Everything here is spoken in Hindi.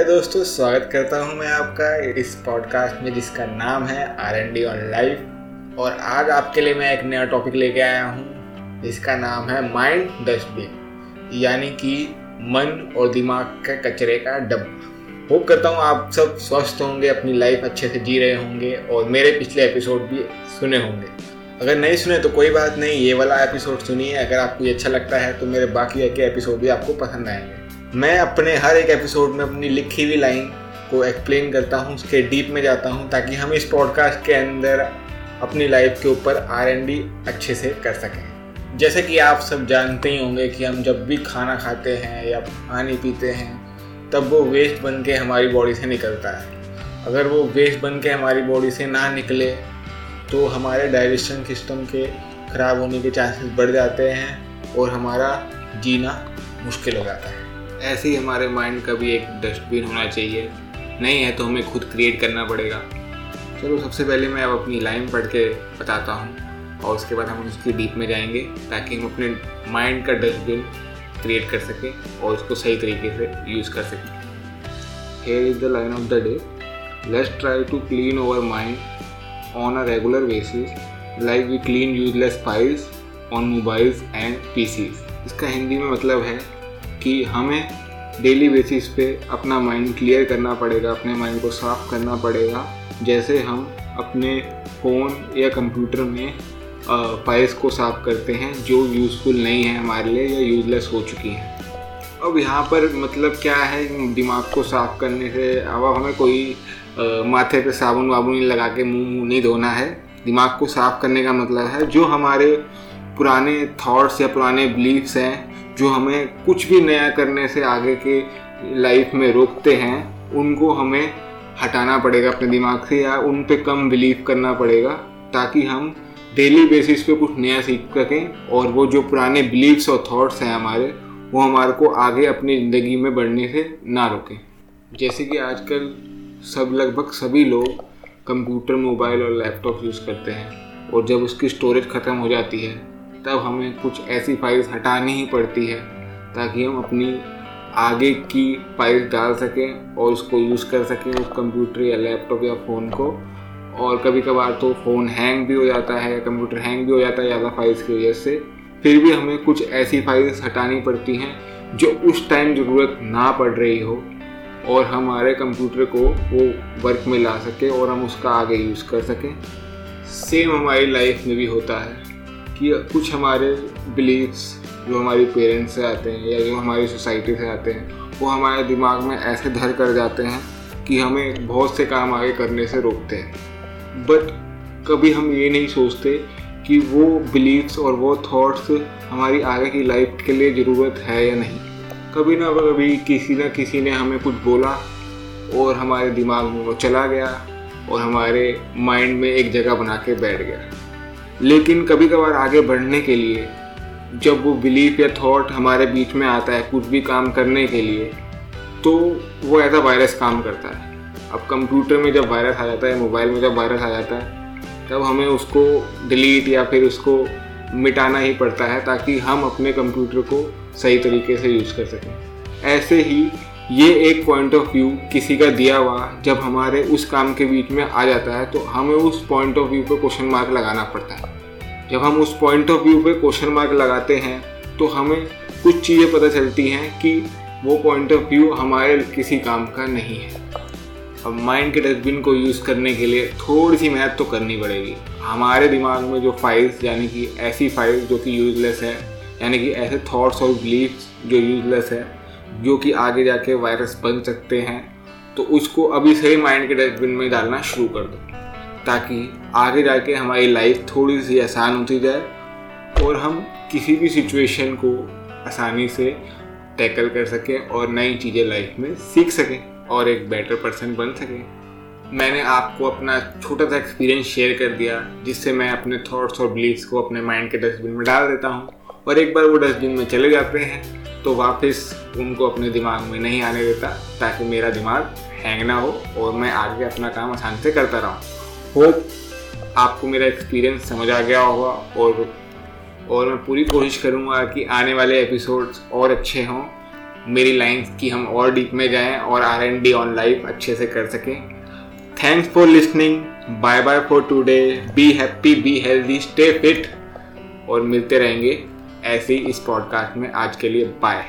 हेलो दोस्तों, स्वागत करता हूँ मैं आपका इस पॉडकास्ट में जिसका नाम है R N D on life और आज आपके लिए मैं एक नया टॉपिक लेके आया हूँ, जिसका नाम है माइंड डस्टबिन यानी कि मन और दिमाग के कचरे का डब्बा। होप करता हूँ आप सब स्वस्थ होंगे, अपनी लाइफ अच्छे से जी रहे होंगे और मेरे पिछले एपिसोड भी सुने होंगे। अगर नहीं सुने तो कोई बात नहीं, ये वाला एपिसोड सुनिए। अगर आपको ये अच्छा लगता है तो मेरे बाकी के एपिसोड भी आपको पसंद आएँगे। मैं अपने हर एक एपिसोड में अपनी लिखी हुई लाइन को एक्सप्लेन करता हूँ, उसके डीप में जाता हूँ, ताकि हम इस पॉडकास्ट के अंदर अपनी लाइफ के ऊपर आर एन डी अच्छे से कर सकें। जैसे कि आप सब जानते ही होंगे कि हम जब भी खाना खाते हैं या पानी पीते हैं, तब वो वेस्ट बन के हमारी बॉडी से निकलता है। अगर वो वेस्ट बन के हमारी बॉडी से ना निकले तो हमारे डाइजेशन सिस्टम के ख़राब होने के चांसेस बढ़ जाते हैं और हमारा जीना मुश्किल हो जाता है। ऐसे ही हमारे माइंड का भी एक डस्टबिन होना चाहिए। नहीं है तो हमें खुद क्रिएट करना पड़ेगा। चलो, सबसे पहले मैं अब अपनी लाइन पढ़ के बताता हूँ और उसके बाद हम उसकी डीप में जाएँगे ताकि हम अपने माइंड का डस्टबिन क्रिएट कर सकें और उसको सही तरीके से यूज़ कर सकें। Here is the line of the day let's try to clean over mind on a regular basis like we clean useless files on mobiles and PCs इसका हिंदी में मतलब है कि हमें डेली बेसिस पे अपना माइंड क्लियर करना पड़ेगा अपने माइंड को साफ़ करना पड़ेगा। जैसे हम अपने फ़ोन या कंप्यूटर में फाइल्स को साफ़ करते हैं जो यूज़फुल नहीं है हमारे लिए या यूजलेस हो चुकी हैं। अब यहाँ पर मतलब क्या है दिमाग को साफ़ करने से अब हमें कोई आ, माथे पे साबुन वाबुन नहीं लगा के मुँह मुँह नहीं धोना है। दिमाग को साफ़ करने का मतलब है जो हमारे पुराने थॉट्स या पुराने बिलीव्स हैं जो हमें कुछ भी नया करने से आगे के लाइफ में रोकते हैं, उनको हमें हटाना पड़ेगा अपने दिमाग से या उन पे कम बिलीव करना पड़ेगा, ताकि हम डेली बेसिस पे कुछ नया सीख सकें और वो जो पुराने बिलीव्स और थॉट्स हैं हमारे, वो हमारे को आगे अपनी ज़िंदगी में बढ़ने से ना रोकें। जैसे कि आजकल सब लगभग सभी लोग कंप्यूटर मोबाइल और लैपटॉप यूज़ करते हैं और जब उसकी स्टोरेज ख़त्म हो जाती है तब हमें कुछ ऐसी फाइल्स हटानी ही पड़ती है, ताकि हम अपनी आगे की फाइल्स डाल सकें और उसको यूज़ कर सकें उस कंप्यूटर या लैपटॉप या फ़ोन को। और कभी कभार तो फ़ोन हैंग भी हो जाता है कंप्यूटर हैंग भी हो जाता है ज़्यादा फाइल्स की वजह से। फिर भी हमें कुछ ऐसी फाइल्स हटानी पड़ती हैं, जो उस टाइम ज़रूरत ना पड़ रही हो, और हमारे कंप्यूटर को वो वर्क में ला सके और हम उसका आगे यूज़ कर सकें। सेम हमारी लाइफ में भी होता है। कि कुछ हमारे बिलीव्स जो हमारी पेरेंट्स से आते हैं या जो हमारी सोसाइटी से आते हैं, वो हमारे दिमाग में ऐसे धर कर जाते हैं कि हमें बहुत से काम आगे करने से रोकते हैं। बट कभी हम ये नहीं सोचते कि वो बिलीव्स और वो थॉट्स हमारी आगे की लाइफ के लिए ज़रूरत है या नहीं। कभी ना कभी किसी ना किसी ने हमें कुछ बोला और हमारे दिमाग में वो चला गया और हमारे माइंड में एक जगह बना के बैठ गया। लेकिन कभी कभार आगे बढ़ने के लिए, जब वो बिलीफ या थॉट हमारे बीच में आता है कुछ भी काम करने के लिए तो वो एज ऐसा वायरस काम करता है। अब कंप्यूटर में जब वायरस आ जाता है मोबाइल में जब वायरस आ जाता है, तब हमें उसको डिलीट या फिर उसको मिटाना ही पड़ता है ताकि हम अपने कंप्यूटर को सही तरीके से यूज़ कर सकें। ऐसे ही ये एक पॉइंट ऑफ़ व्यू किसी का दिया हुआ जब हमारे उस काम के बीच में आ जाता है तो हमें उस पॉइंट ऑफ़ व्यू पे क्वेश्चन मार्क लगाना पड़ता है। जब हम उस पॉइंट ऑफ़ व्यू पे क्वेश्चन मार्क लगाते हैं तो हमें कुछ चीज़ें पता चलती हैं कि वो पॉइंट ऑफ़ व्यू हमारे किसी काम का नहीं है। अब माइंड के डस्टबिन को यूज़ करने के लिए थोड़ी सी मेहनत तो करनी पड़ेगी। हमारे दिमाग में जो फाइल्स यानी कि ऐसी फाइल्स जो कि यूजलेस है, यानी कि ऐसे थॉट्स और बिलीव्स जो यूजलेस है जो कि आगे जाके वायरस बन सकते हैं तो उसको अभी से ही माइंड के डस्टबिन में डालना शुरू कर दो, ताकि आगे जाके हमारी लाइफ थोड़ी सी आसान होती जाए और हम किसी भी सिचुएशन को आसानी से टैकल कर सकें और नई चीज़ें लाइफ में सीख सकें और एक बेटर पर्सन बन सकें। मैंने आपको अपना छोटा सा एक्सपीरियंस शेयर कर दिया, जिससे मैं अपने थॉट्स और बिलीव्स को अपने माइंड के डस्टबिन में डाल देता हूँ और एक बार वो डस्टबिन में चले जाते हैं। तो वापस उनको अपने दिमाग में नहीं आने देता, ताकि मेरा दिमाग हैंग ना हो और मैं आगे अपना काम आसान से करता रहूँ। होप आपको मेरा एक्सपीरियंस समझ आ गया होगा और और मैं पूरी कोशिश करूँगा कि आने वाले एपिसोड्स और अच्छे हों, मेरी लाइन्स की हम और डीप में जाएँ और R N D on life अच्छे से कर सकें। Thanks for listening bye bye for today be happy be healthy stay fit और मिलते रहेंगे। ऐसे ही इस पॉडकास्ट में आज के लिए बाय